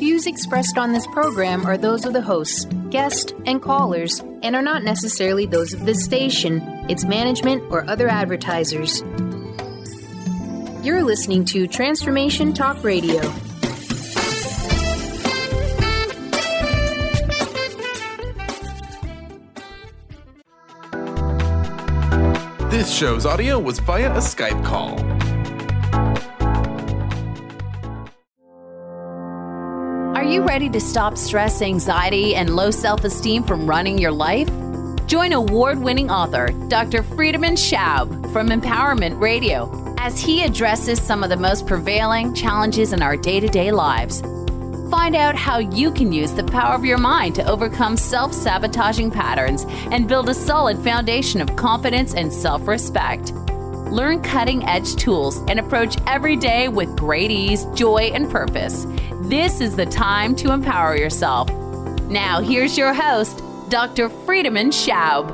views expressed on this program are those of the hosts, guests, and callers, and are not necessarily those of this station, its management, or other advertisers. You're listening to Transformation Talk Radio. This show's audio was via a Skype call. Ready to stop stress, anxiety, and low self esteem from running your life? Join award winning author Dr. Friedemann Schaub from Empowerment Radio as he addresses some of the most prevailing challenges in our day to day lives. Find out how you can use the power of your mind to overcome self sabotaging patterns and build a solid foundation of confidence and self respect. Learn cutting edge tools and approach every day with great ease, joy, and purpose. This is the time to empower yourself. Now, here's your host, Dr. Friedemann Schaub.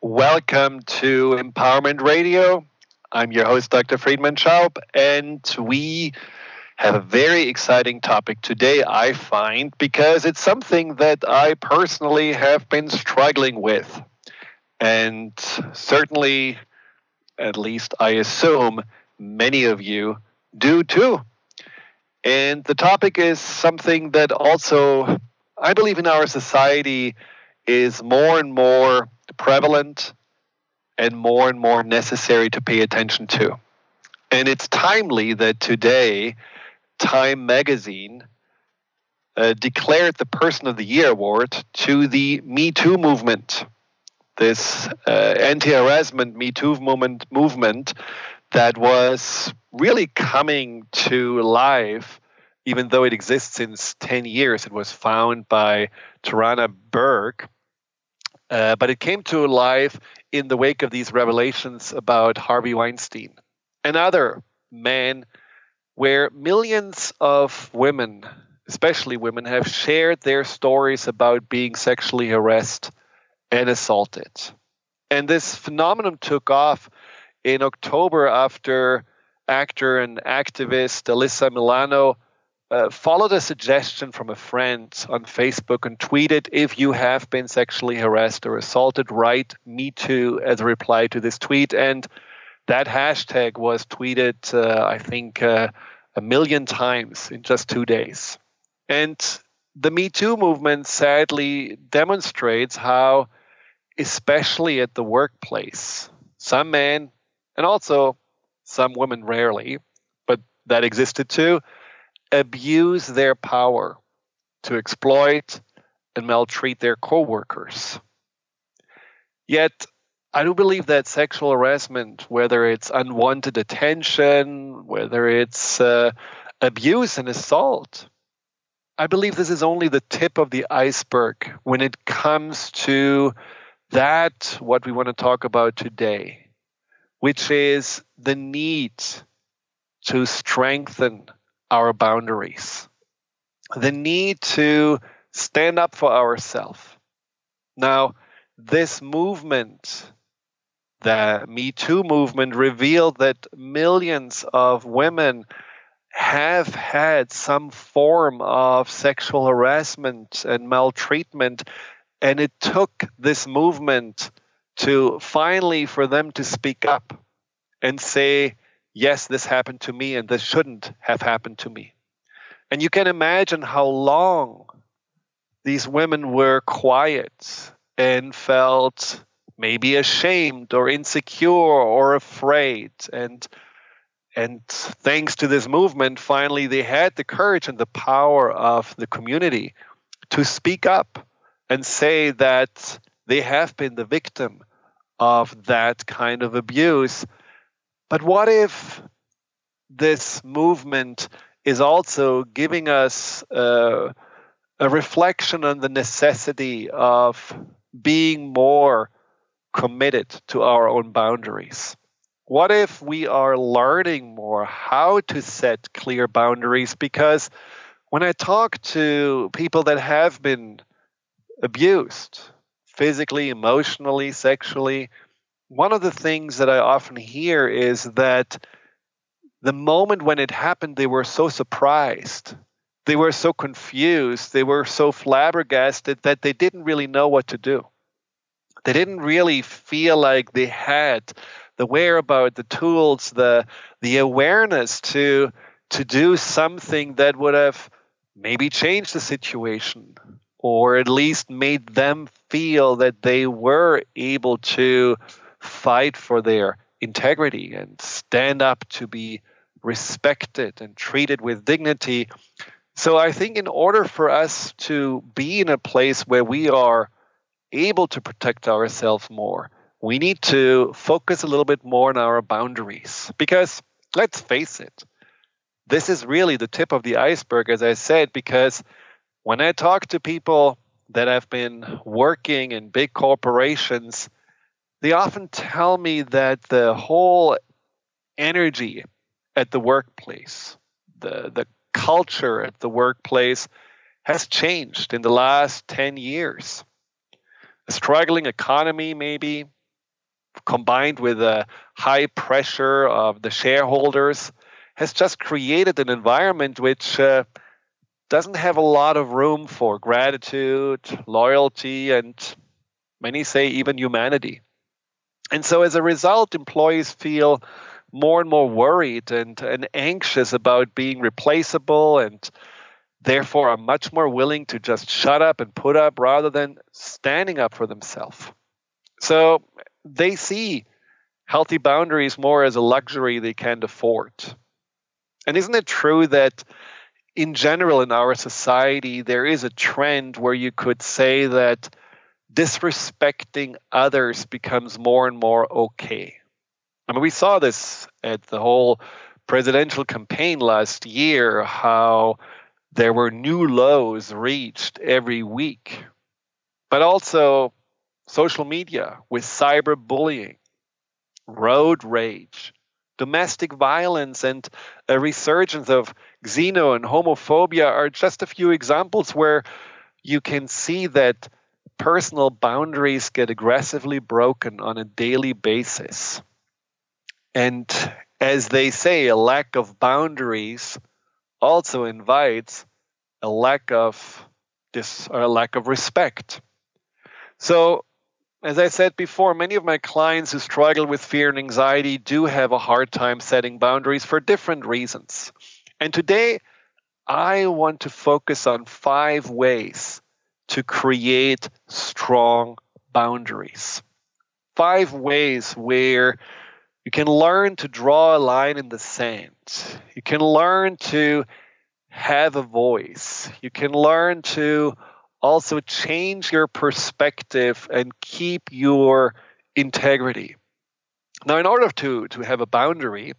Welcome to Empowerment Radio. I'm your host, Dr. Friedemann Schaub, and we have a very exciting topic today, I find, because it's something that I personally have been struggling with. And certainly, at least I assume, many of you do too. And the topic is something that also, I believe, in our society is more and more prevalent and more and more necessary to pay attention to. And it's timely that today Time magazine uh, declared the Person of the Year award to the Me Too movement, this uh, anti harassment Me Too movement, movement that was really coming to life, even though it exists since 10 years. It was found by Tarana Burke uh, but it came to life in the wake of these revelations about Harvey Weinstein, another man where millions of women, especially women, have shared their stories about being sexually harassed and assaulted. And this phenomenon took off in October after actor and activist Alyssa Milano uh, followed a suggestion from a friend on Facebook and tweeted, If you have been sexually harassed or assaulted, write me too as a reply to this tweet. And that hashtag was tweeted, uh, I think, uh, a million times in just two days. And the Me Too movement sadly demonstrates how, especially at the workplace, some men and also some women rarely, but that existed too abuse their power to exploit and maltreat their coworkers. Yet, I do believe that sexual harassment, whether it's unwanted attention, whether it's uh, abuse and assault, I believe this is only the tip of the iceberg when it comes to that, what we want to talk about today, which is the need to strengthen our boundaries, the need to stand up for ourselves. Now, this movement, the Me Too movement, revealed that millions of women have had some form of sexual harassment and maltreatment. And it took this movement to finally for them to speak up and say, yes, this happened to me and this shouldn't have happened to me. And you can imagine how long these women were quiet and felt maybe ashamed or insecure or afraid and and thanks to this movement finally they had the courage and the power of the community to speak up and say that they have been the victim of that kind of abuse but what if this movement is also giving us uh, a reflection on the necessity of being more committed to our own boundaries? What if we are learning more how to set clear boundaries? Because when I talk to people that have been abused physically, emotionally, sexually, one of the things that I often hear is that the moment when it happened, they were so surprised. They were so confused. They were so flabbergasted that they didn't really know what to do. They didn't really feel like they had the whereabout, the tools, the the awareness to to do something that would have maybe changed the situation or at least made them feel that they were able to fight for their integrity and stand up to be respected and treated with dignity. So I think in order for us to be in a place where we are able to protect ourselves more, we need to focus a little bit more on our boundaries. Because let's face it, this is really the tip of the iceberg, as I said, because when I talk to people that have been working in big corporations, they often tell me that the whole energy at the workplace, the, the culture at the workplace has changed in the last 10 years. A struggling economy, maybe, combined with a high pressure of the shareholders, has just created an environment which uh, doesn't have a lot of room for gratitude, loyalty, and many say even humanity. And so as a result, employees feel more and more worried and, and anxious about being replaceable and therefore are much more willing to just shut up and put up rather than standing up for themselves. So they see healthy boundaries more as a luxury they can't afford. And isn't it true that in general in our society there is a trend where you could say that disrespecting others becomes more and more okay? I mean, we saw this at the whole presidential campaign last year, how there were new lows reached every week. But also social media with cyberbullying, road rage, domestic violence, and a resurgence of xeno and homophobia are just a few examples where you can see that personal boundaries get aggressively broken on a daily basis. And as they say, a lack of boundaries also invites a lack of this or a lack of respect. So, as I said before, many of my clients who struggle with fear and anxiety do have a hard time setting boundaries for different reasons. And today, I want to focus on five ways to create strong boundaries. Five ways where you can learn to draw a line in the sand. You can learn to have a voice. You can learn to also change your perspective and keep your integrity. Now, in order to, to have a boundary,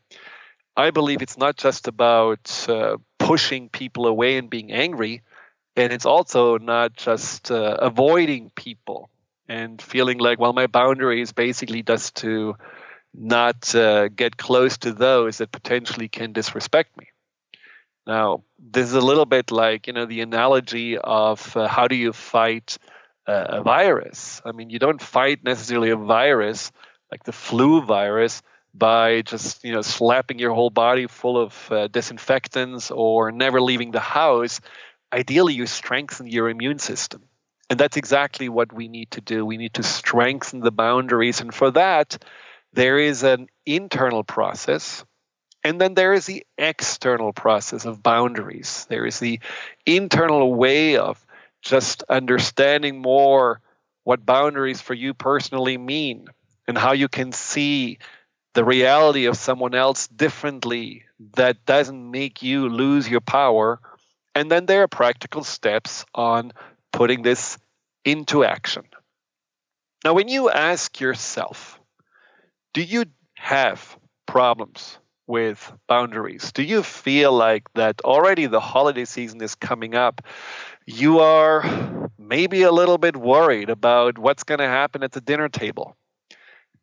I believe it's not just about uh, pushing people away and being angry, and it's also not just uh, avoiding people and feeling like, well, my boundary is basically just to not uh, get close to those that potentially can disrespect me. Now, this is a little bit like you know the analogy of uh, how do you fight uh, a virus? I mean, you don't fight necessarily a virus like the flu virus by just you know slapping your whole body full of uh, disinfectants or never leaving the house. Ideally, you strengthen your immune system. And that's exactly what we need to do. We need to strengthen the boundaries. And for that, there is an internal process and then there is the external process of boundaries. There is the internal way of just understanding more what boundaries for you personally mean and how you can see the reality of someone else differently that doesn't make you lose your power. And then there are practical steps on putting this into action. Now, when you ask yourself, do you have problems with boundaries? Do you feel like that already the holiday season is coming up? You are maybe a little bit worried about what's going to happen at the dinner table.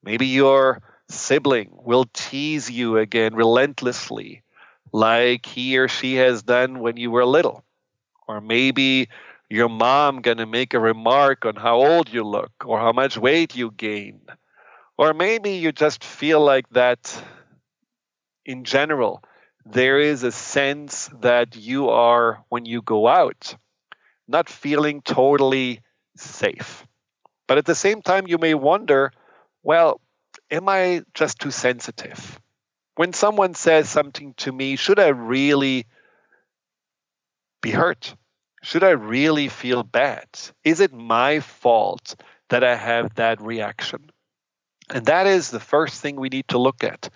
Maybe your sibling will tease you again relentlessly, like he or she has done when you were little. Or maybe your mom going to make a remark on how old you look or how much weight you gain Or maybe you just feel like that in general. There is a sense that you are, when you go out, not feeling totally safe. But at the same time, you may wonder well, am I just too sensitive? When someone says something to me, should I really be hurt? Should I really feel bad? Is it my fault that I have that reaction? And that is the first thing we need to look at.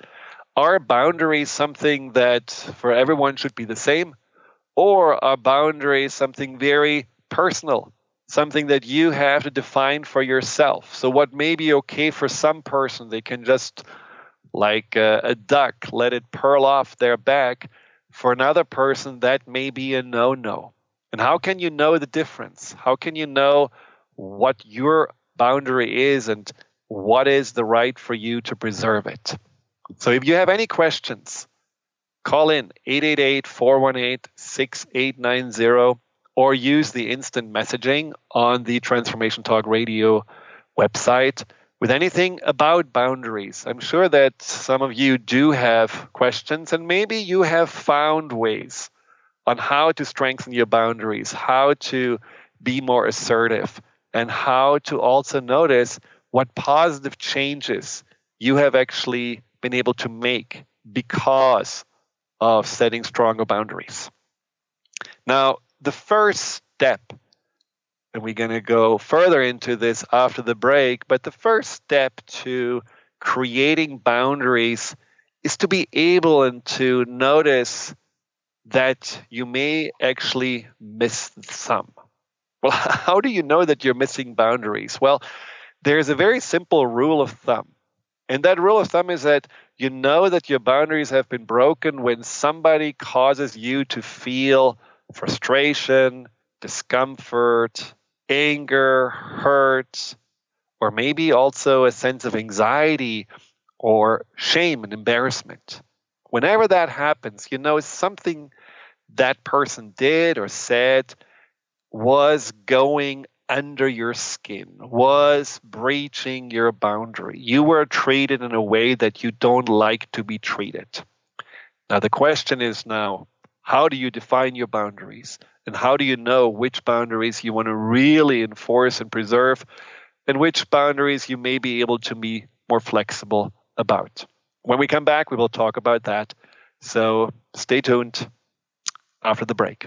Are boundaries something that for everyone should be the same? Or are boundaries something very personal, something that you have to define for yourself? So, what may be okay for some person, they can just, like a, a duck, let it pearl off their back. For another person, that may be a no no. And how can you know the difference? How can you know what your boundary is and what is the right for you to preserve it? So if you have any questions, call in 888 418 6890 or use the instant messaging on the Transformation Talk Radio website with anything about boundaries. I'm sure that some of you do have questions, and maybe you have found ways on how to strengthen your boundaries, how to be more assertive, and how to also notice what positive changes you have actually been able to make because of setting stronger boundaries. Now, the first step, and we're going to go further into this after the break, but the first step to creating boundaries is to be able and to notice that you may actually miss some. Well, how do you know that you're missing boundaries? Well, there's a very simple rule of thumb. And that rule of thumb is that you know that your boundaries have been broken when somebody causes you to feel frustration, discomfort, anger, hurt, or maybe also a sense of anxiety or shame and embarrassment. Whenever that happens, you know something that person did or said was going under your skin, was breaching your boundary. You were treated in a way that you don't like to be treated. Now, the question is now, how do you define your boundaries? And how do you know which boundaries you want to really enforce and preserve, and which boundaries you may be able to be more flexible about? When we come back, we will talk about that. So stay tuned after the break.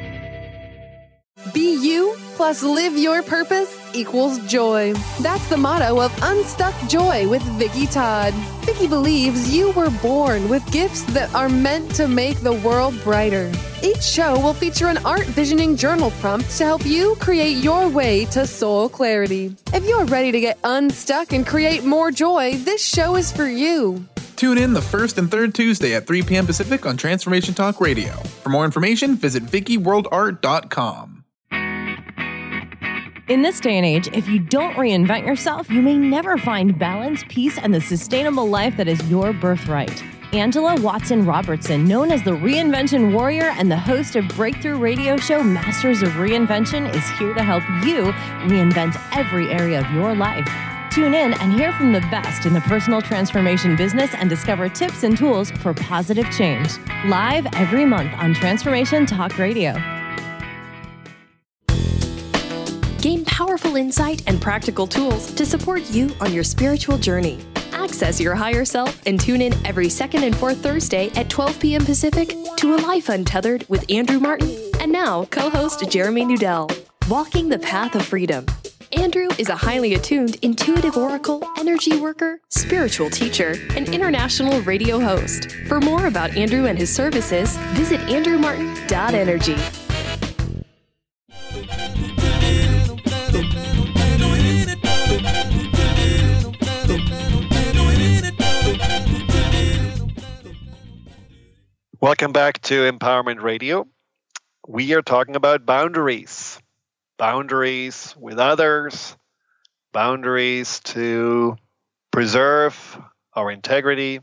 Be you plus live your purpose equals joy. That's the motto of Unstuck Joy with Vicki Todd. Vicki believes you were born with gifts that are meant to make the world brighter. Each show will feature an art visioning journal prompt to help you create your way to soul clarity. If you're ready to get unstuck and create more joy, this show is for you. Tune in the first and third Tuesday at 3 p.m. Pacific on Transformation Talk Radio. For more information, visit VickyWorldArt.com. In this day and age, if you don't reinvent yourself, you may never find balance, peace, and the sustainable life that is your birthright. Angela Watson Robertson, known as the Reinvention Warrior and the host of breakthrough radio show Masters of Reinvention, is here to help you reinvent every area of your life. Tune in and hear from the best in the personal transformation business and discover tips and tools for positive change. Live every month on Transformation Talk Radio. Gain powerful insight and practical tools to support you on your spiritual journey. Access your higher self and tune in every second and fourth Thursday at 12 p.m. Pacific to A Life Untethered with Andrew Martin and now co host Jeremy Nudell. Walking the Path of Freedom. Andrew is a highly attuned intuitive oracle, energy worker, spiritual teacher, and international radio host. For more about Andrew and his services, visit andrewmartin.energy. Welcome back to Empowerment Radio. We are talking about boundaries boundaries with others, boundaries to preserve our integrity.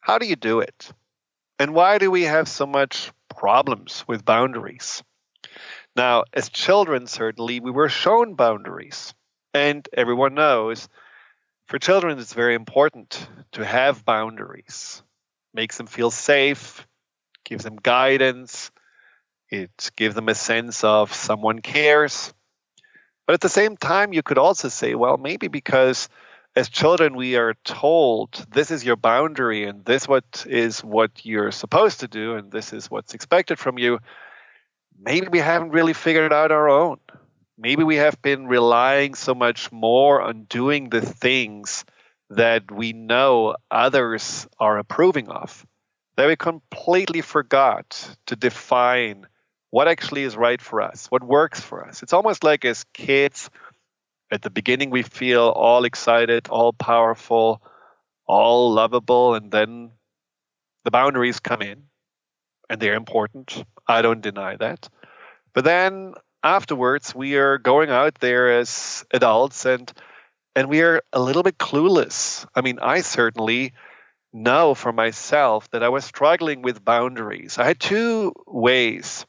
How do you do it? And why do we have so much problems with boundaries? Now, as children, certainly, we were shown boundaries. And everyone knows for children, it's very important to have boundaries. Makes them feel safe, gives them guidance, it gives them a sense of someone cares. But at the same time, you could also say, well, maybe because as children we are told this is your boundary and this what is what you're supposed to do and this is what's expected from you. Maybe we haven't really figured out our own. Maybe we have been relying so much more on doing the things that we know others are approving of that we completely forgot to define what actually is right for us, what works for us. It's almost like as kids, at the beginning, we feel all excited, all powerful, all lovable, and then the boundaries come in and they're important. I don't deny that. But then afterwards, we are going out there as adults and and we are a little bit clueless. I mean, I certainly know for myself that I was struggling with boundaries. I had two ways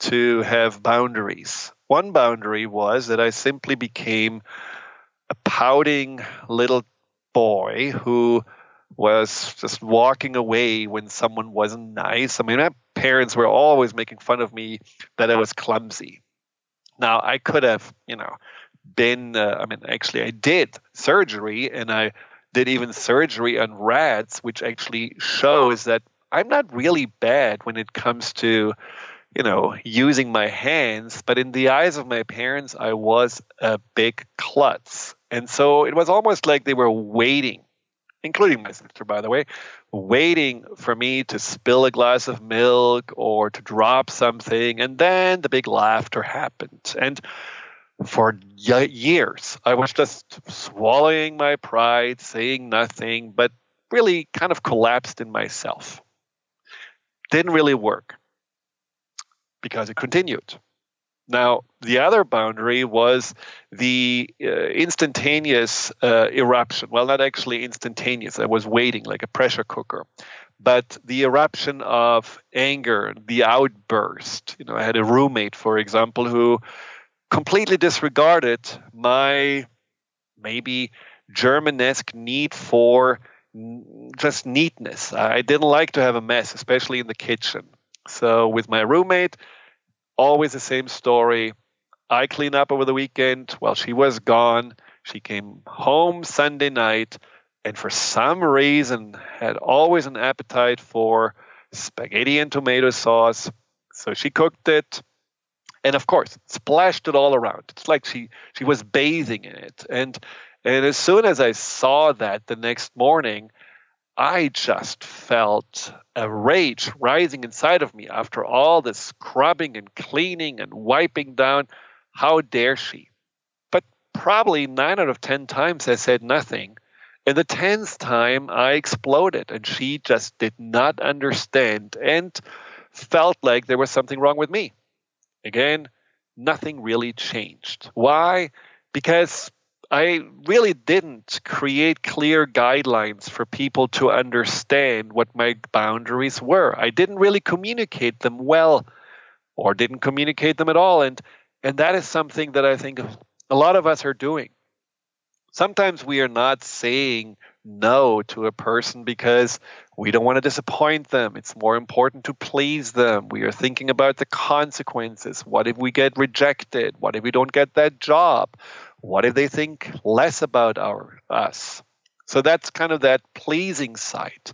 to have boundaries. One boundary was that I simply became a pouting little boy who was just walking away when someone wasn't nice. I mean, my parents were always making fun of me that I was clumsy. Now, I could have, you know, been, uh, I mean, actually, I did surgery and I did even surgery on rats, which actually shows that I'm not really bad when it comes to you know, using my hands, but in the eyes of my parents, I was a big klutz. And so it was almost like they were waiting, including my sister, by the way, waiting for me to spill a glass of milk or to drop something. And then the big laughter happened. And for years, I was just swallowing my pride, saying nothing, but really kind of collapsed in myself. Didn't really work because it continued. Now, the other boundary was the uh, instantaneous uh, eruption. Well, not actually instantaneous, I was waiting like a pressure cooker. But the eruption of anger, the outburst. You know, I had a roommate, for example, who completely disregarded my maybe Germanesque need for just neatness. I didn't like to have a mess, especially in the kitchen. So with my roommate, always the same story. I clean up over the weekend while she was gone. She came home Sunday night and for some reason had always an appetite for spaghetti and tomato sauce. So she cooked it and of course splashed it all around. It's like she she was bathing in it. And and as soon as I saw that the next morning, I just felt a rage rising inside of me after all the scrubbing and cleaning and wiping down. How dare she? But probably nine out of 10 times I said nothing. And the 10th time, I exploded, and she just did not understand and felt like there was something wrong with me. Again, nothing really changed. Why? Because I really didn't create clear guidelines for people to understand what my boundaries were. I didn't really communicate them well or didn't communicate them at all and and that is something that I think a lot of us are doing. Sometimes we are not saying no to a person because we don't want to disappoint them. It's more important to please them. We are thinking about the consequences. What if we get rejected? What if we don't get that job? What if they think less about our us? So that's kind of that pleasing side.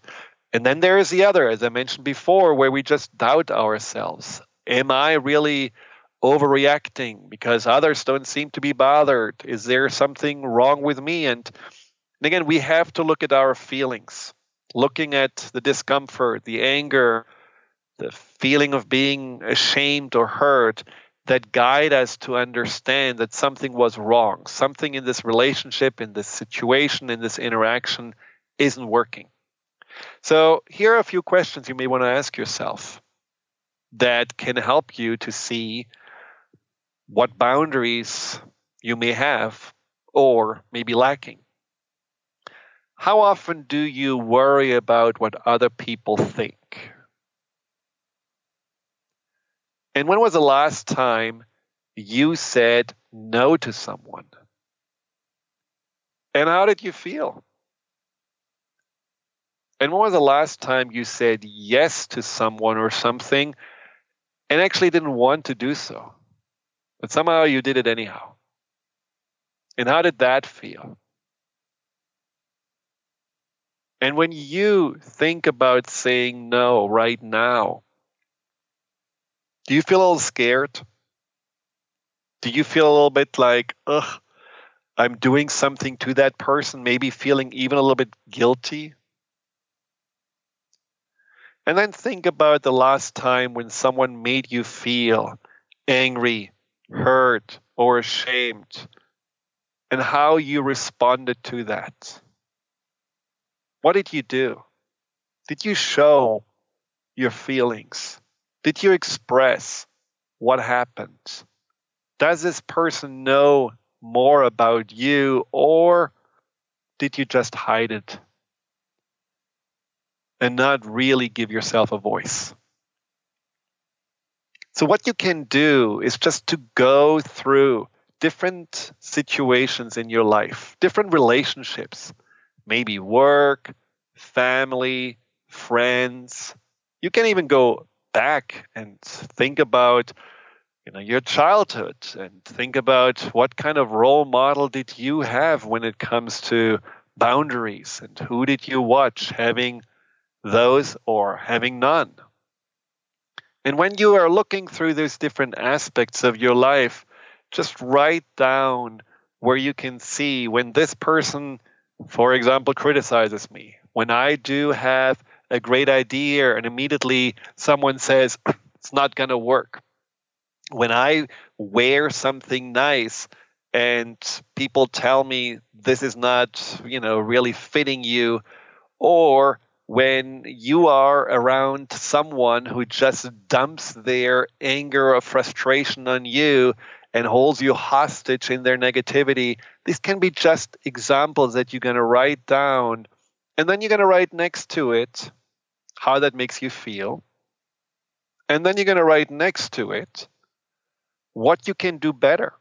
And then there is the other, as I mentioned before, where we just doubt ourselves. Am I really overreacting because others don't seem to be bothered? Is there something wrong with me? And, and again, we have to look at our feelings, looking at the discomfort, the anger, the feeling of being ashamed or hurt that guide us to understand that something was wrong. Something in this relationship, in this situation, in this interaction isn't working. So, here are a few questions you may want to ask yourself that can help you to see what boundaries you may have or may be lacking. How often do you worry about what other people think? And when was the last time you said no to someone? And how did you feel? And when was the last time you said yes to someone or something and actually didn't want to do so? But somehow you did it anyhow. And how did that feel? And when you think about saying no right now, do you feel a little scared? Do you feel a little bit like, ugh, I'm doing something to that person, maybe feeling even a little bit guilty? And then think about the last time when someone made you feel angry, hurt, or ashamed, and how you responded to that. What did you do? Did you show your feelings? Did you express what happened? Does this person know more about you, or did you just hide it and not really give yourself a voice? So, what you can do is just to go through different situations in your life, different relationships, maybe work, family, friends. You can even go back and think about you know your childhood and think about what kind of role model did you have when it comes to boundaries and who did you watch having those or having none and when you are looking through those different aspects of your life just write down where you can see when this person for example criticizes me when i do have a great idea and immediately someone says it's not going to work. When I wear something nice and people tell me this is not, you know, really fitting you or when you are around someone who just dumps their anger or frustration on you and holds you hostage in their negativity, these can be just examples that you're going to write down. And then you're going to write next to it how that makes you feel. And then you're going to write next to it what you can do better.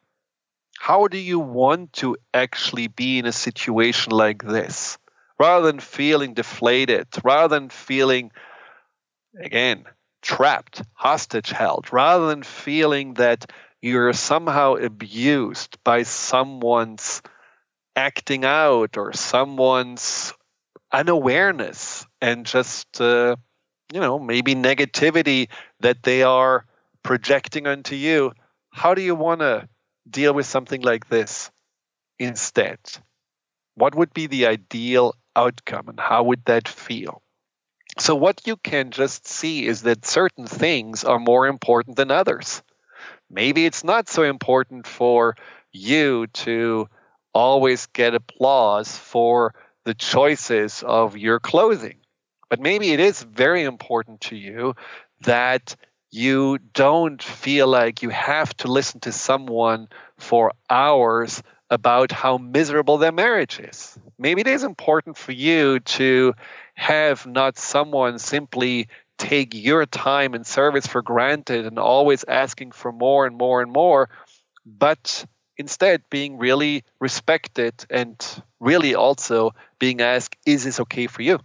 How do you want to actually be in a situation like this? Rather than feeling deflated, rather than feeling, again, trapped, hostage held, rather than feeling that you're somehow abused by someone's acting out or someone's unawareness and just uh, you know maybe negativity that they are projecting onto you. How do you want to deal with something like this instead? What would be the ideal outcome and how would that feel? So what you can just see is that certain things are more important than others maybe it's not so important for you to always get applause for the choices of your clothing. But maybe it is very important to you that you don't feel like you have to listen to someone for hours about how miserable their marriage is. Maybe it is important for you to have not someone simply take your time and service for granted and always asking for more and more and more, but instead being really respected and really also being asked, is this okay for you?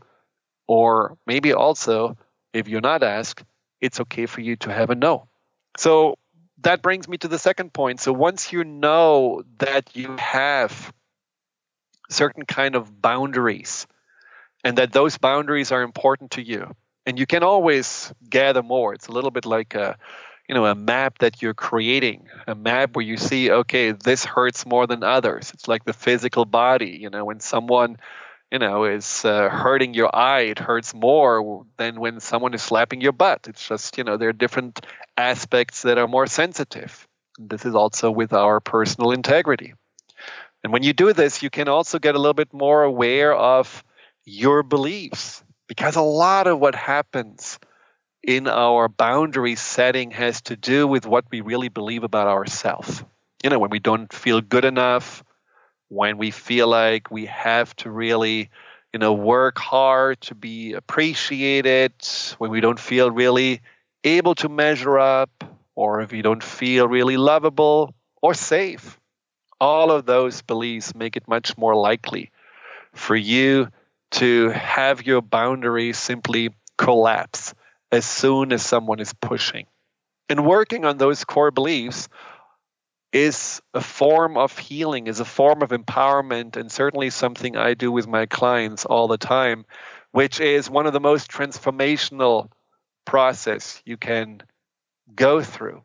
Or maybe also, if you're not asked, it's okay for you to have a no. So that brings me to the second point. So once you know that you have certain kind of boundaries and that those boundaries are important to you, and you can always gather more. It's a little bit like a you know a map that you're creating a map where you see okay this hurts more than others. It's like the physical body you know when someone you know is uh, hurting your eye it hurts more than when someone is slapping your butt. It's just you know there are different aspects that are more sensitive. This is also with our personal integrity. And when you do this you can also get a little bit more aware of your beliefs because a lot of what happens in our boundary setting has to do with what we really believe about ourselves. You know, when we don't feel good enough, when we feel like we have to really, you know, work hard to be appreciated, when we don't feel really able to measure up, or if we don't feel really lovable or safe. All of those beliefs make it much more likely for you to have your boundaries simply collapse as soon as someone is pushing. And working on those core beliefs is a form of healing, is a form of empowerment, and certainly something I do with my clients all the time, which is one of the most transformational process you can go through.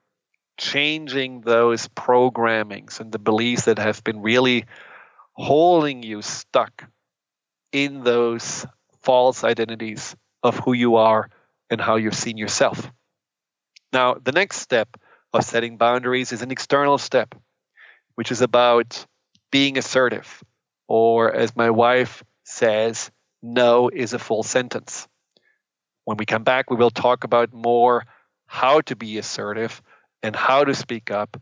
Changing those programmings and the beliefs that have been really holding you stuck in those false identities of who you are and how you've seen yourself. Now, the next step of setting boundaries is an external step, which is about being assertive, or as my wife says, no is a full sentence. When we come back, we will talk about more how to be assertive and how to speak up,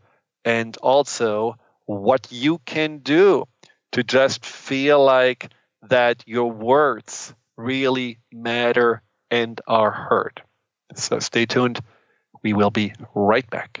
and also what you can do to just feel like that your words really matter and are heard. So stay tuned. We will be right back.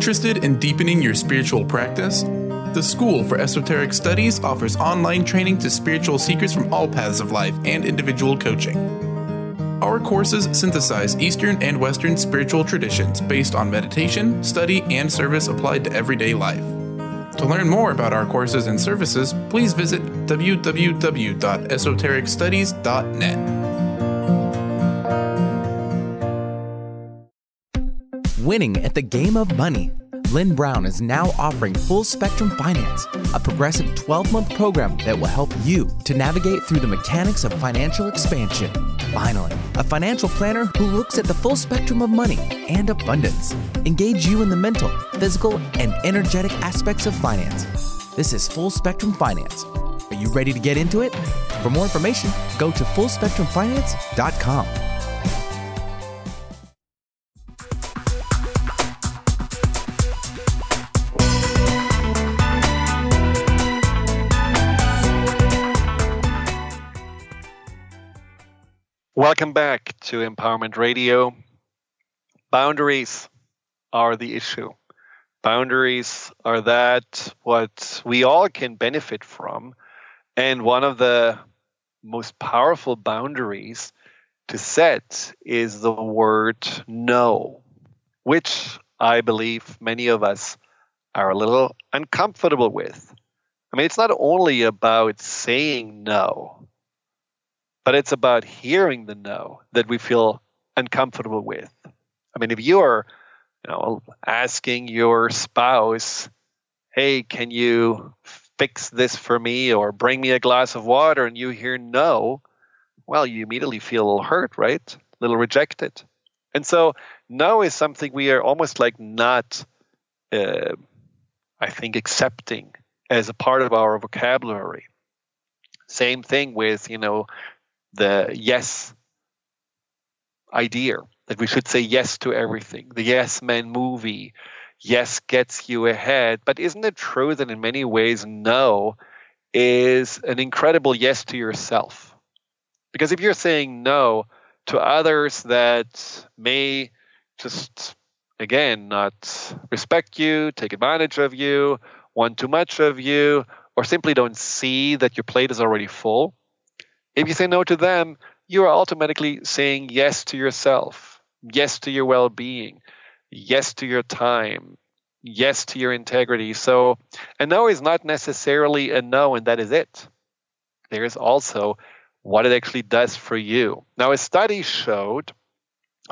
Interested in deepening your spiritual practice? The School for Esoteric Studies offers online training to spiritual seekers from all paths of life and individual coaching. Our courses synthesize Eastern and Western spiritual traditions based on meditation, study, and service applied to everyday life. To learn more about our courses and services, please visit www.esotericstudies.net. winning at the game of money. Lynn Brown is now offering Full Spectrum Finance, a progressive 12 month program that will help you to navigate through the mechanics of financial expansion. Finally, a financial planner who looks at the full spectrum of money and abundance. Engage you in the mental, physical, and energetic aspects of finance. This is Full Spectrum Finance. Are you ready to get into it? For more information, go to fullspectrumfinance.com. Welcome back to Empowerment Radio. Boundaries are the issue. Boundaries are that what we all can benefit from. And one of the most powerful boundaries to set is the word no, which I believe many of us are a little uncomfortable with. I mean, it's not only about saying no, but it's about hearing the no that we feel uncomfortable with. I mean, if you're, you know, asking your spouse, "Hey, can you fix this for me or bring me a glass of water?" and you hear no, well, you immediately feel a little hurt, right? A little rejected. And so, no is something we are almost like not, uh, I think, accepting as a part of our vocabulary. Same thing with, you know, the yes idea that we should say yes to everything. The yes man movie, yes gets you ahead. But isn't it true that in many ways, no is an incredible yes to yourself? Because if you're saying no to others that may just, again, not respect you, take advantage of you, want too much of you, or simply don't see that your plate is already full, if you say no to them, you are automatically saying yes to yourself, yes to your well being, yes to your time, yes to your integrity. So a no is not necessarily a no, and that is it. There is also what it actually does for you. Now, a study showed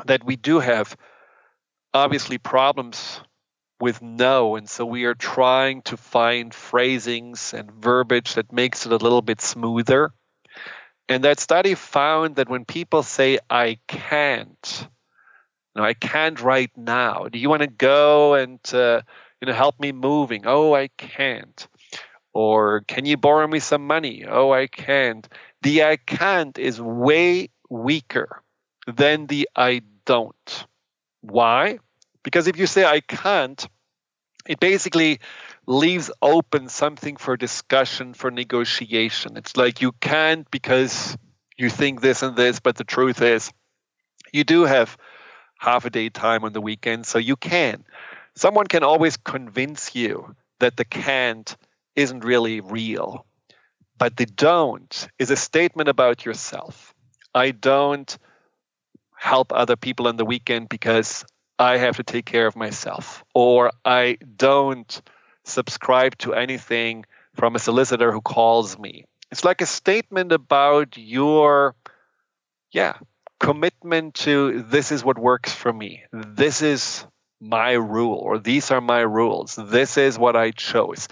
that we do have obviously problems with no, and so we are trying to find phrasings and verbiage that makes it a little bit smoother. And that study found that when people say, I can't, you know, I can't right now. Do you want to go and uh, you know help me moving? Oh, I can't. Or can you borrow me some money? Oh, I can't. The I can't is way weaker than the I don't. Why? Because if you say I can't, it basically leaves open something for discussion, for negotiation. It's like you can't because you think this and this, but the truth is you do have half a day time on the weekend, so you can. Someone can always convince you that the can't isn't really real. But the don't is a statement about yourself. I don't help other people on the weekend because I have to take care of myself. Or I don't subscribe to anything from a solicitor who calls me. It's like a statement about your, yeah, commitment to this is what works for me. This is my rule, or these are my rules. This is what I chose.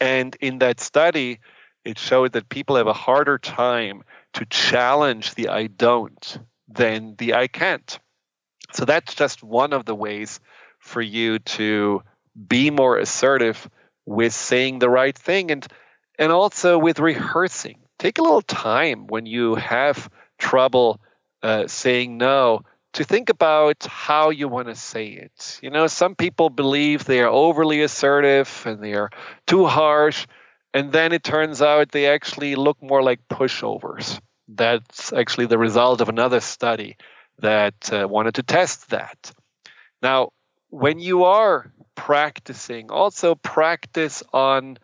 And in that study, it showed that people have a harder time to challenge the I don't than the I can't. So that's just one of the ways for you to be more assertive with saying the right thing and and also with rehearsing. Take a little time when you have trouble uh, saying no to think about how you want to say it. You know, some people believe they are overly assertive and they are too harsh, and then it turns out they actually look more like pushovers. That's actually the result of another study that uh, wanted to test that. Now, when you are practicing, also practice on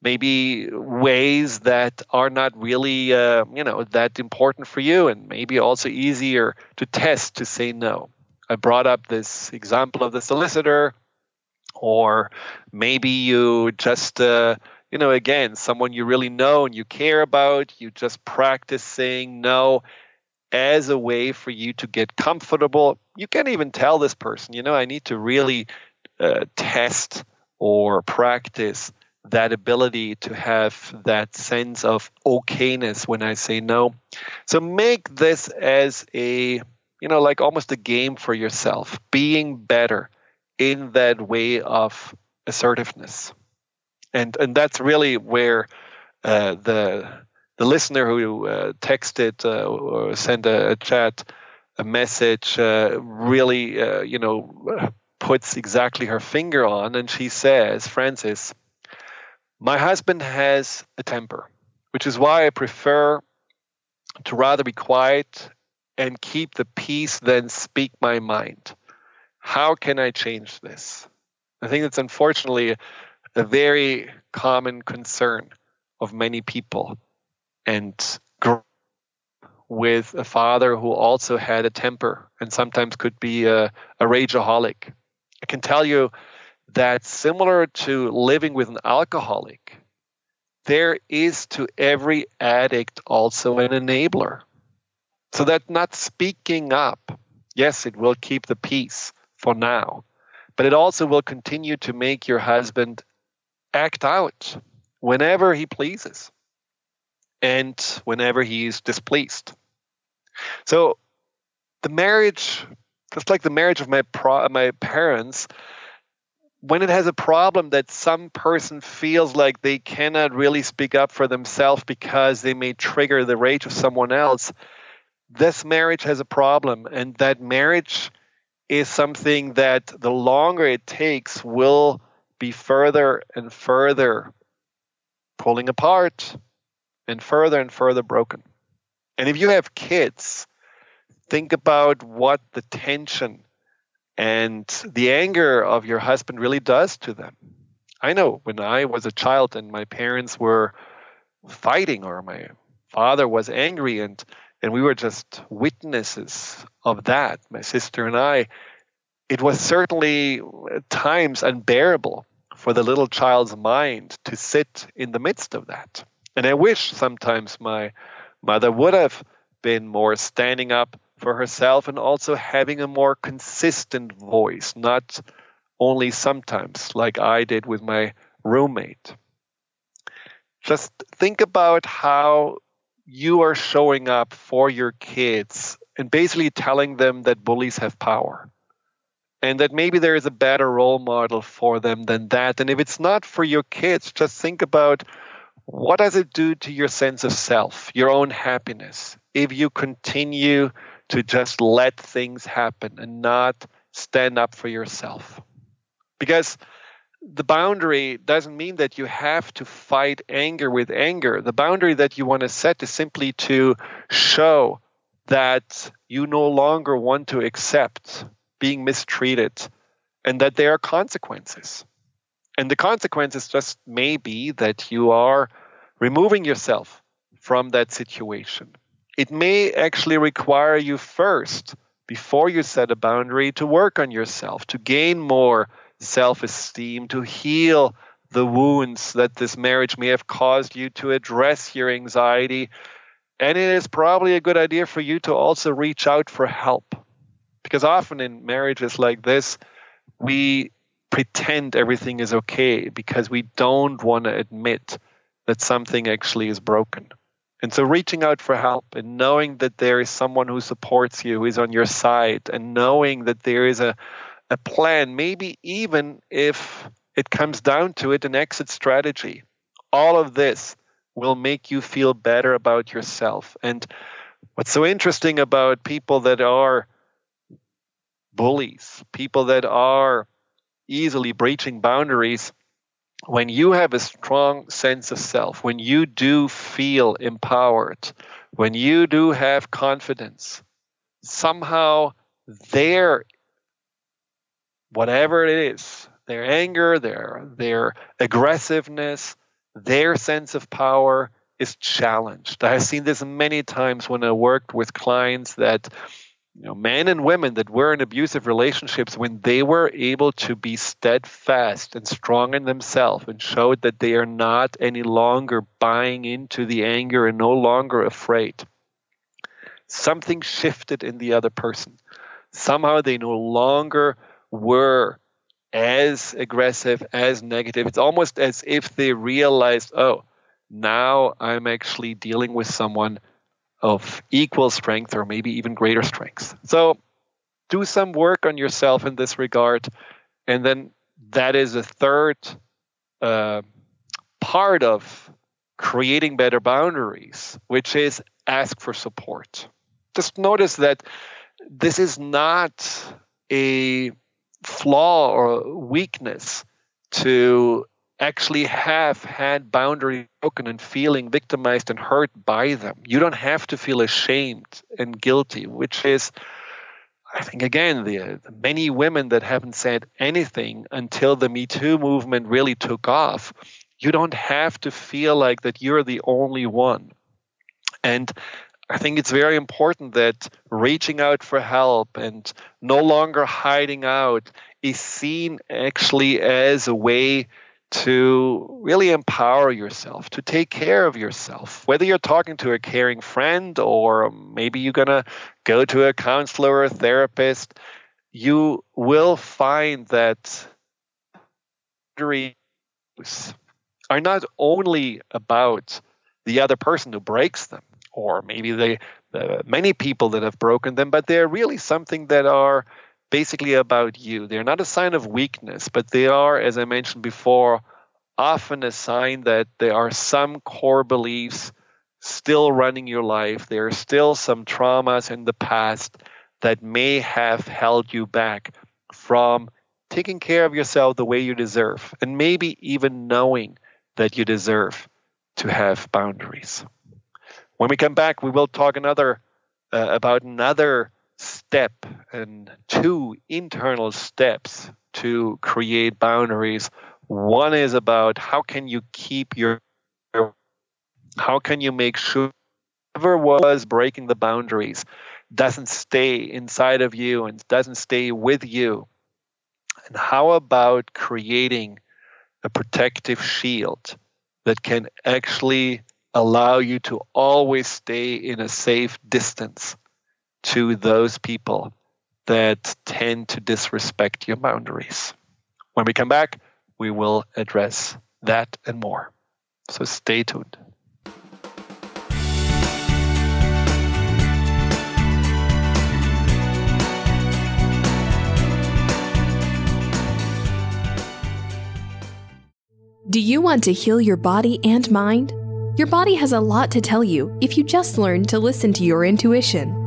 maybe ways that are not really uh, you know that important for you and maybe also easier to test to say no. I brought up this example of the solicitor or maybe you just uh, you know again someone you really know and you care about you just practice saying no as a way for you to get comfortable. You can even tell this person you know i need to really uh, test or practice that ability to have that sense of okayness when I say no. So make this as a, you know, like almost a game for yourself, being better in that way of assertiveness. And and that's really where uh, the the listener who uh, texted uh, or sent a, a, chat a message uh, really, uh, you know, puts exactly her finger on, and she says, Francis my husband has a temper, which is why I prefer to rather be quiet and keep the peace than speak my mind. How can I change this? I think that's unfortunately a very common concern of many people. And with a father who also had a temper and sometimes could be a, a rageaholic. I can tell you that similar to living with an alcoholic, there is to every addict also an enabler. So that not speaking up, yes, it will keep the peace for now, but it also will continue to make your husband act out whenever he pleases and whenever he is displeased. So the marriage, just like the marriage of my pro- my parents, when it has a problem that some person feels like they cannot really speak up for themselves because they may trigger the rage of someone else, this marriage has a problem. And that marriage is something that the longer it takes will be further and further pulling apart and further and further broken. And if you have kids, think about what the tension and the anger of your husband really does to them. I know when I was a child and my parents were fighting or my father was angry and and we were just witnesses of that my sister and I it was certainly at times unbearable for the little child's mind to sit in the midst of that and I wish sometimes my mother would have been more standing up for herself and also having a more consistent voice, not only sometimes like I did with my roommate. Just think about how you are showing up for your kids and basically telling them that bullies have power and that maybe there is a better role model for them than that. And if it's not for your kids, just think about what does it do to your sense of self, your own happiness, if you continue to just let things happen and not stand up for yourself. Because the boundary doesn't mean that you have to fight anger with anger. The boundary that you want to set is simply to show that you no longer want to accept being mistreated and that there are consequences. And the consequences just may be that you are removing yourself from that situation it may actually require you first, before you set a boundary, to work on yourself, to gain more self esteem, to heal the wounds that this marriage may have caused you, to address your anxiety. And it is probably a good idea for you to also reach out for help. Because often in marriages like this, we pretend everything is okay because we don't want to admit that something actually is broken. And so reaching out for help and knowing that there is someone who supports you, who is on your side, and knowing that there is a, a plan, maybe even if it comes down to it, an exit strategy. All of this will make you feel better about yourself. And what's so interesting about people that are bullies, people that are easily breaching boundaries, when you have a strong sense of self, when you do feel empowered, when you do have confidence, somehow their whatever it is, their anger, their their aggressiveness, their sense of power is challenged. I have seen this many times when I worked with clients that you know, men and women that were in abusive relationships, when they were able to be steadfast and strong in themselves and showed that they are not any longer buying into the anger and no longer afraid, something shifted in the other person. Somehow they no longer were as aggressive, as negative. It's almost as if they realized, oh, now I'm actually dealing with someone of equal strength or maybe even greater strength. So do some work on yourself in this regard. And then that is a third uh, part of creating better boundaries, which is ask for support. Just notice that this is not a flaw or weakness to actually have had boundaries broken and feeling victimized and hurt by them. You don't have to feel ashamed and guilty, which is, I think, again, the, the many women that haven't said anything until the Me Too movement really took off. You don't have to feel like that you're the only one. And I think it's very important that reaching out for help and no longer hiding out is seen actually as a way to really empower yourself, to take care of yourself. Whether you're talking to a caring friend or maybe you're going to go to a counselor or a therapist, you will find that dreams are not only about the other person who breaks them, or maybe the, the many people that have broken them, but they're really something that are basically about you. They're not a sign of weakness, but they are, as I mentioned before, often a sign that there are some core beliefs still running your life. There are still some traumas in the past that may have held you back from taking care of yourself the way you deserve, and maybe even knowing that you deserve to have boundaries. When we come back, we will talk another uh, about another step and two internal steps to create boundaries. One is about how can you keep your how can you make sure whoever was breaking the boundaries doesn't stay inside of you and doesn't stay with you. And how about creating a protective shield that can actually allow you to always stay in a safe distance to those people that tend to disrespect your boundaries. When we come back, we will address that and more. So stay tuned. Do you want to heal your body and mind? Your body has a lot to tell you if you just learn to listen to your intuition.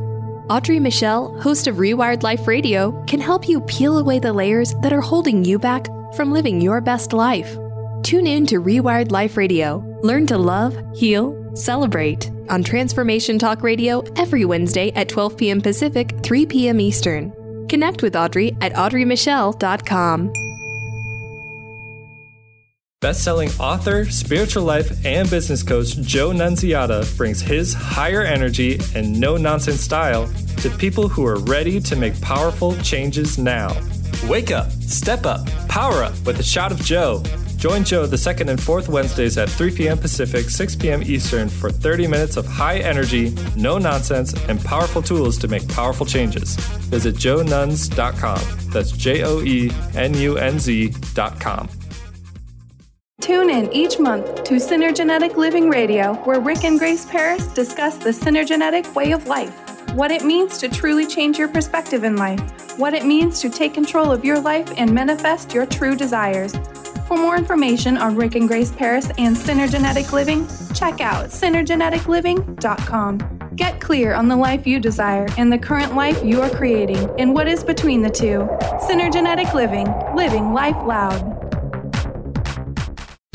Audrey Michelle, host of Rewired Life Radio, can help you peel away the layers that are holding you back from living your best life. Tune in to Rewired Life Radio. Learn to love, heal, celebrate on Transformation Talk Radio every Wednesday at 12 p.m. Pacific, 3 p.m. Eastern. Connect with Audrey at audreymichelle.com. Best-selling author, spiritual life, and business coach Joe Nunziata brings his higher energy and no-nonsense style to people who are ready to make powerful changes now. Wake up, step up, power up with a shot of Joe. Join Joe the second and fourth Wednesdays at 3 p.m. Pacific, 6 p.m. Eastern for 30 minutes of high energy, no nonsense, and powerful tools to make powerful changes. Visit joenunz.com. That's J O E N U N Z.com. Tune in each month to Synergenetic Living Radio, where Rick and Grace Paris discuss the synergenetic way of life, what it means to truly change your perspective in life, what it means to take control of your life and manifest your true desires. For more information on Rick and Grace Paris and Synergenetic Living, check out synergeneticliving.com. Get clear on the life you desire and the current life you are creating and what is between the two. Synergenetic Living, living life loud.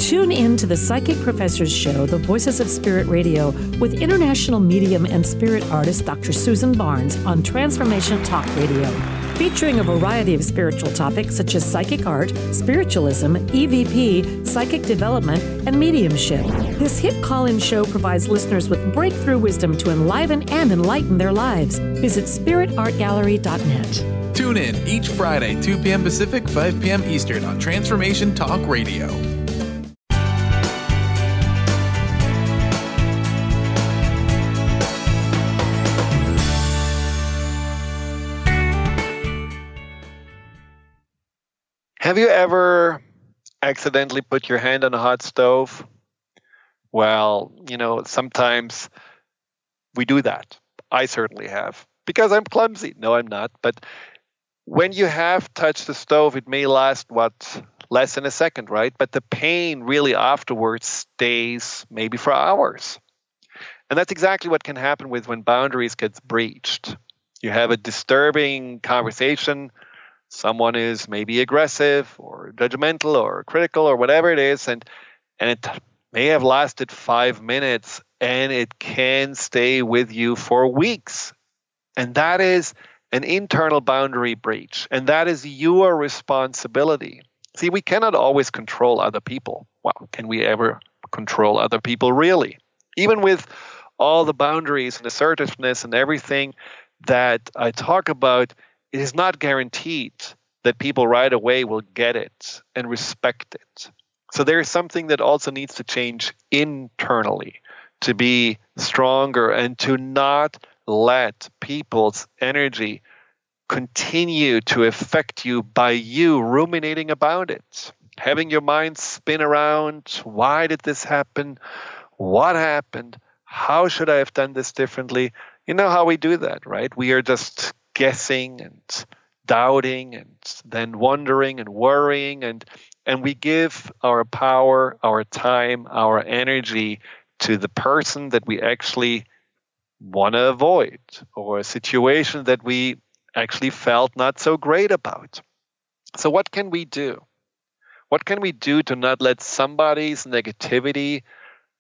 Tune in to the Psychic Professors Show, The Voices of Spirit Radio, with international medium and spirit artist Dr. Susan Barnes on Transformation Talk Radio, featuring a variety of spiritual topics such as psychic art, spiritualism, EVP, psychic development, and mediumship. This hit call in show provides listeners with breakthrough wisdom to enliven and enlighten their lives. Visit spiritartgallery.net. Tune in each Friday, 2 p.m. Pacific, 5 p.m. Eastern on Transformation Talk Radio. Have you ever accidentally put your hand on a hot stove? Well, you know, sometimes we do that. I certainly have because I'm clumsy. No, I'm not. But when you have touched the stove, it may last what less than a second, right? But the pain really afterwards stays maybe for hours. And that's exactly what can happen with when boundaries gets breached. You have a disturbing conversation someone is maybe aggressive or judgmental or critical or whatever it is and and it may have lasted 5 minutes and it can stay with you for weeks. And that is an internal boundary breach and that is your responsibility. See we cannot always control other people. Well can we ever control other people really? Even with all the boundaries and assertiveness and everything that I talk about it is not guaranteed that people right away will get it and respect it. So there is something that also needs to change internally to be stronger and to not let people's energy continue to affect you by you ruminating about it, having your mind spin around why did this happen? What happened? How should I have done this differently? You know how we do that, right? We are just guessing and doubting and then wondering and worrying. And and we give our power our time our energy to the person that we actually want to avoid or a situation that we actually felt not so great about. So what can we do? What can we do to not let somebody's negativity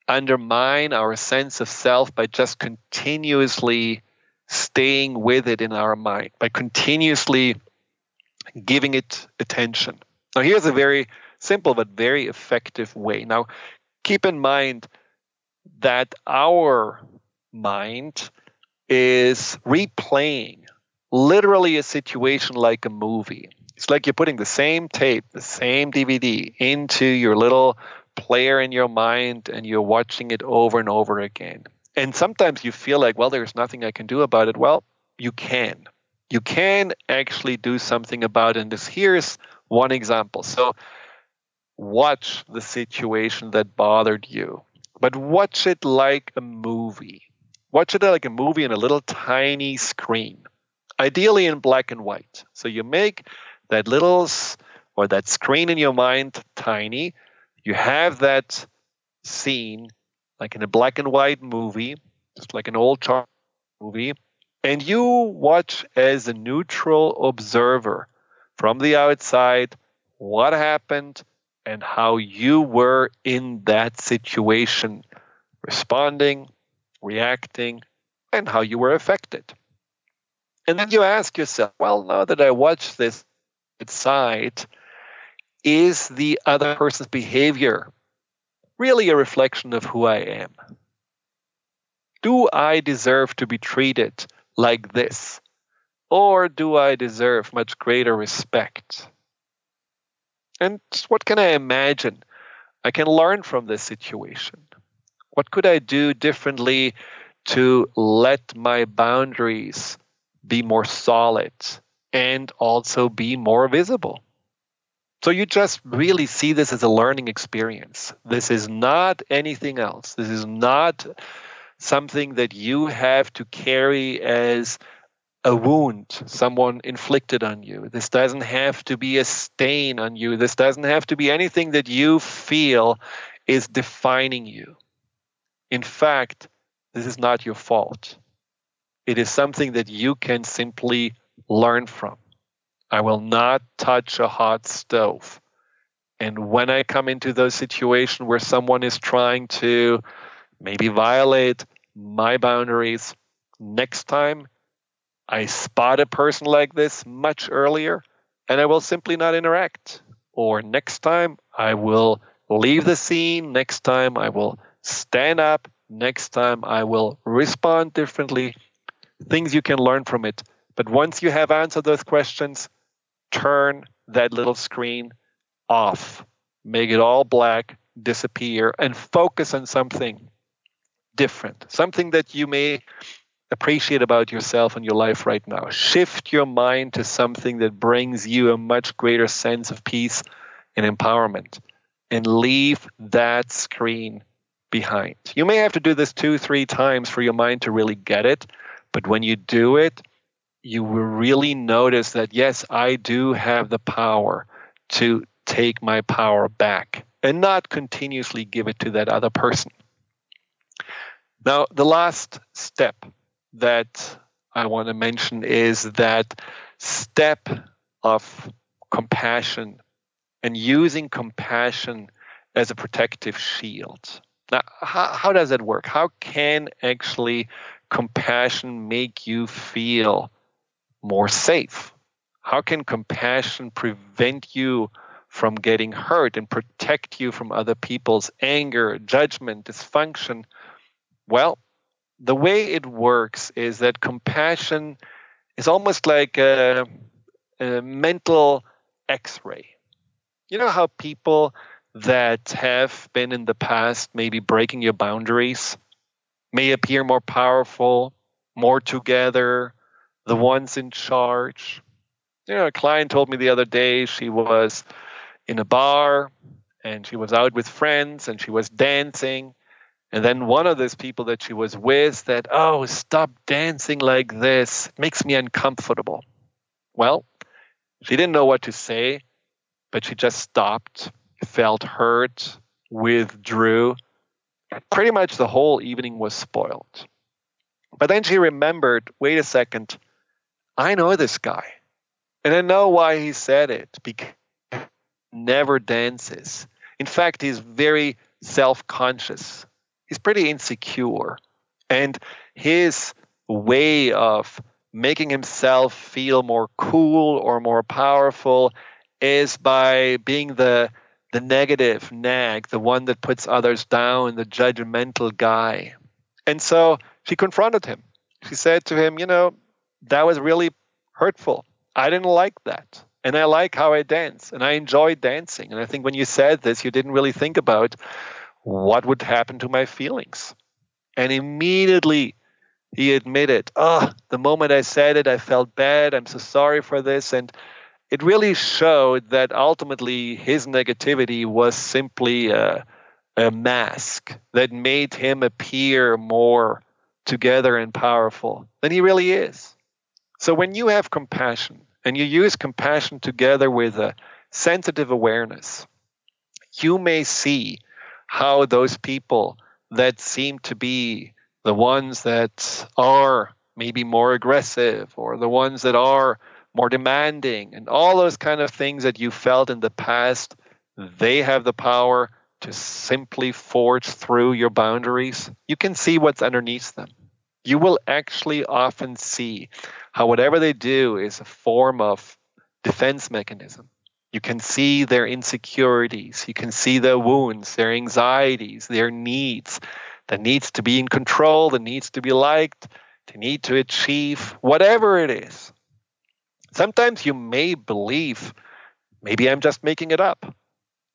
undermine our sense of self by just continuously staying with it in our mind by continuously giving it attention. Now, here's a very simple but very effective way. Now, keep in mind that our mind is replaying literally a situation like a movie. It's like you're putting the same tape, the same DVD into your little player in your mind and you're watching it over and over again and sometimes you feel like, well, there's nothing I can do about it. Well, you can. You can actually do something about it. And this here's one example. So watch the situation that bothered you, but watch it like a movie. Watch it like a movie in a little tiny screen, ideally in black and white. So you make that little or that screen in your mind tiny. You have that scene like in a black and white movie, just like an old chart movie, and you watch as a neutral observer from the outside what happened and how you were in that situation, responding, reacting, and how you were affected. And then you ask yourself, well, now that I watch this side, is the other person's behavior really a reflection of who I am. Do I deserve to be treated like this? Or do I deserve much greater respect? And what can I imagine I can learn from this situation? What could I do differently to let my boundaries be more solid and also be more visible? So you just really see this as a learning experience. This is not anything else. This is not something that you have to carry as a wound someone inflicted on you. This doesn't have to be a stain on you. This doesn't have to be anything that you feel is defining you. In fact, this is not your fault. It is something that you can simply learn from. I will not touch a hot stove. And when I come into those situations where someone is trying to maybe violate my boundaries, next time I spot a person like this much earlier and I will simply not interact. Or next time I will leave the scene. Next time I will stand up. Next time I will respond differently. Things you can learn from it. But once you have answered those questions, turn that little screen off. Make it all black, disappear, and focus on something different, something that you may appreciate about yourself and your life right now. Shift your mind to something that brings you a much greater sense of peace and empowerment and leave that screen behind. You may have to do this two, three times for your mind to really get it, but when you do it, you will really notice that yes, I do have the power to take my power back and not continuously give it to that other person. Now, the last step that I want to mention is that step of compassion and using compassion as a protective shield. Now, how, how does that work? How can actually compassion make you feel more safe? How can compassion prevent you from getting hurt and protect you from other people's anger, judgment, dysfunction? Well, the way it works is that compassion is almost like a, a mental x ray. You know how people that have been in the past maybe breaking your boundaries may appear more powerful, more together, the ones in charge. You know, a client told me the other day she was in a bar and she was out with friends and she was dancing and then one of those people that she was with said, Oh, stop dancing like this. It makes me uncomfortable. Well, she didn't know what to say, but she just stopped, felt hurt, withdrew. Pretty much the whole evening was spoiled. But then she remembered wait a second, I know this guy. And I know why he said it because he never dances. In fact, he's very self conscious he's pretty insecure. And his way of making himself feel more cool or more powerful is by being the the negative nag, the one that puts others down, the judgmental guy. And so she confronted him. She said to him, You know, that was really hurtful. I didn't like that. And I like how I dance and I enjoy dancing. And I think when you said this, you didn't really think about what would happen to my feelings? And immediately he admitted, Oh, the moment I said it, I felt bad. I'm so sorry for this. And it really showed that ultimately his negativity was simply a, a mask that made him appear more together and powerful than he really is. So when you have compassion and you use compassion together with a sensitive awareness, you may see how those people that seem to be the ones that are maybe more aggressive or the ones that are more demanding and all those kind of things that you felt in the past they have the power to simply forge through your boundaries. You can see what's underneath them you will actually often see how whatever they do is a form of defense mechanism you can see their insecurities. You can see their wounds, their anxieties, their needs, the needs to be in control, the needs to be liked, the need to achieve, whatever it is. Sometimes you may believe, maybe I'm just making it up.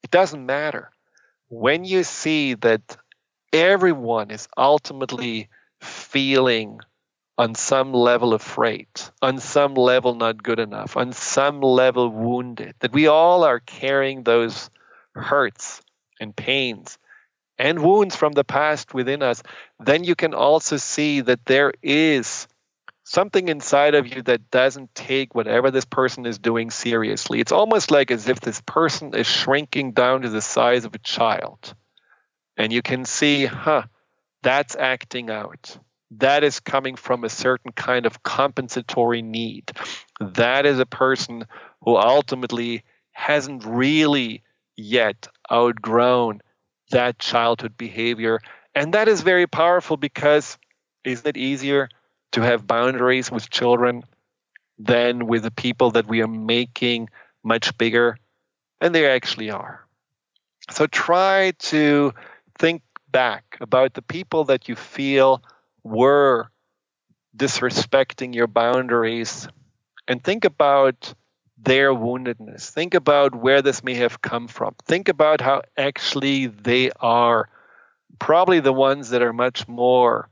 It doesn't matter. When you see that everyone is ultimately feeling on some level afraid, on some level not good enough, on some level wounded, that we all are carrying those hurts and pains and wounds from the past within us, then you can also see that there is something inside of you that doesn't take whatever this person is doing seriously. It's almost like as if this person is shrinking down to the size of a child. And you can see, huh, that's acting out that is coming from a certain kind of compensatory need. That is a person who ultimately hasn't really yet outgrown that childhood behavior. And that is very powerful because isn't it easier to have boundaries with children than with the people that we are making much bigger? And they actually are. So try to think back about the people that you feel were disrespecting your boundaries and think about their woundedness. Think about where this may have come from. Think about how actually they are probably the ones that are much more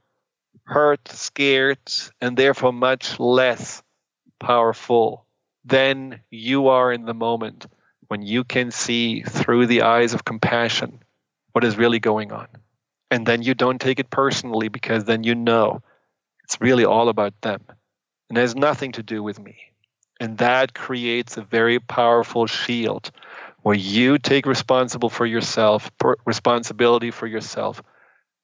hurt, scared, and therefore much less powerful than you are in the moment when you can see through the eyes of compassion what is really going on and then you don't take it personally because then you know it's really all about them. And has nothing to do with me. And that creates a very powerful shield where you take responsible for yourself responsibility for yourself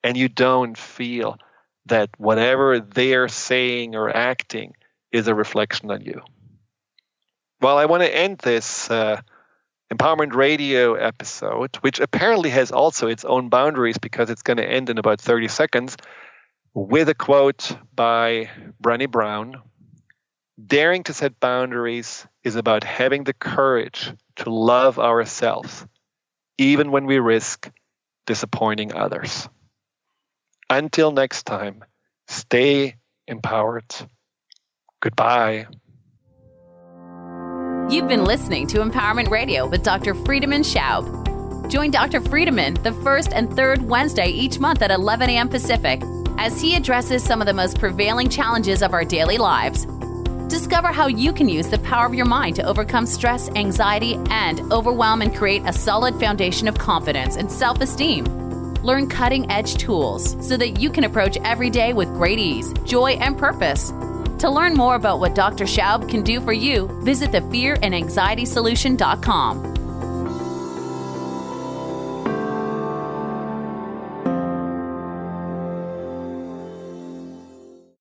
and you don't feel that whatever they're saying or acting is a reflection on you. Well i want to end this uh, Empowerment Radio episode, which apparently has also its own boundaries because it's going to end in about 30 seconds, with a quote by Brené Brown Daring to set boundaries is about having the courage to love ourselves, even when we risk disappointing others. Until next time, stay empowered. Goodbye. You've been listening to Empowerment Radio with Dr. Friedemann Schaub. Join Dr. Friedemann the first and third Wednesday each month at 11 a.m. Pacific as he addresses some of the most prevailing challenges of our daily lives. Discover how you can use the power of your mind to overcome stress, anxiety, and overwhelm and create a solid foundation of confidence and self esteem. Learn cutting edge tools so that you can approach every day with great ease, joy, and purpose. To learn more about what Dr. Schaub can do for you, visit the fearandanxietysolution.com.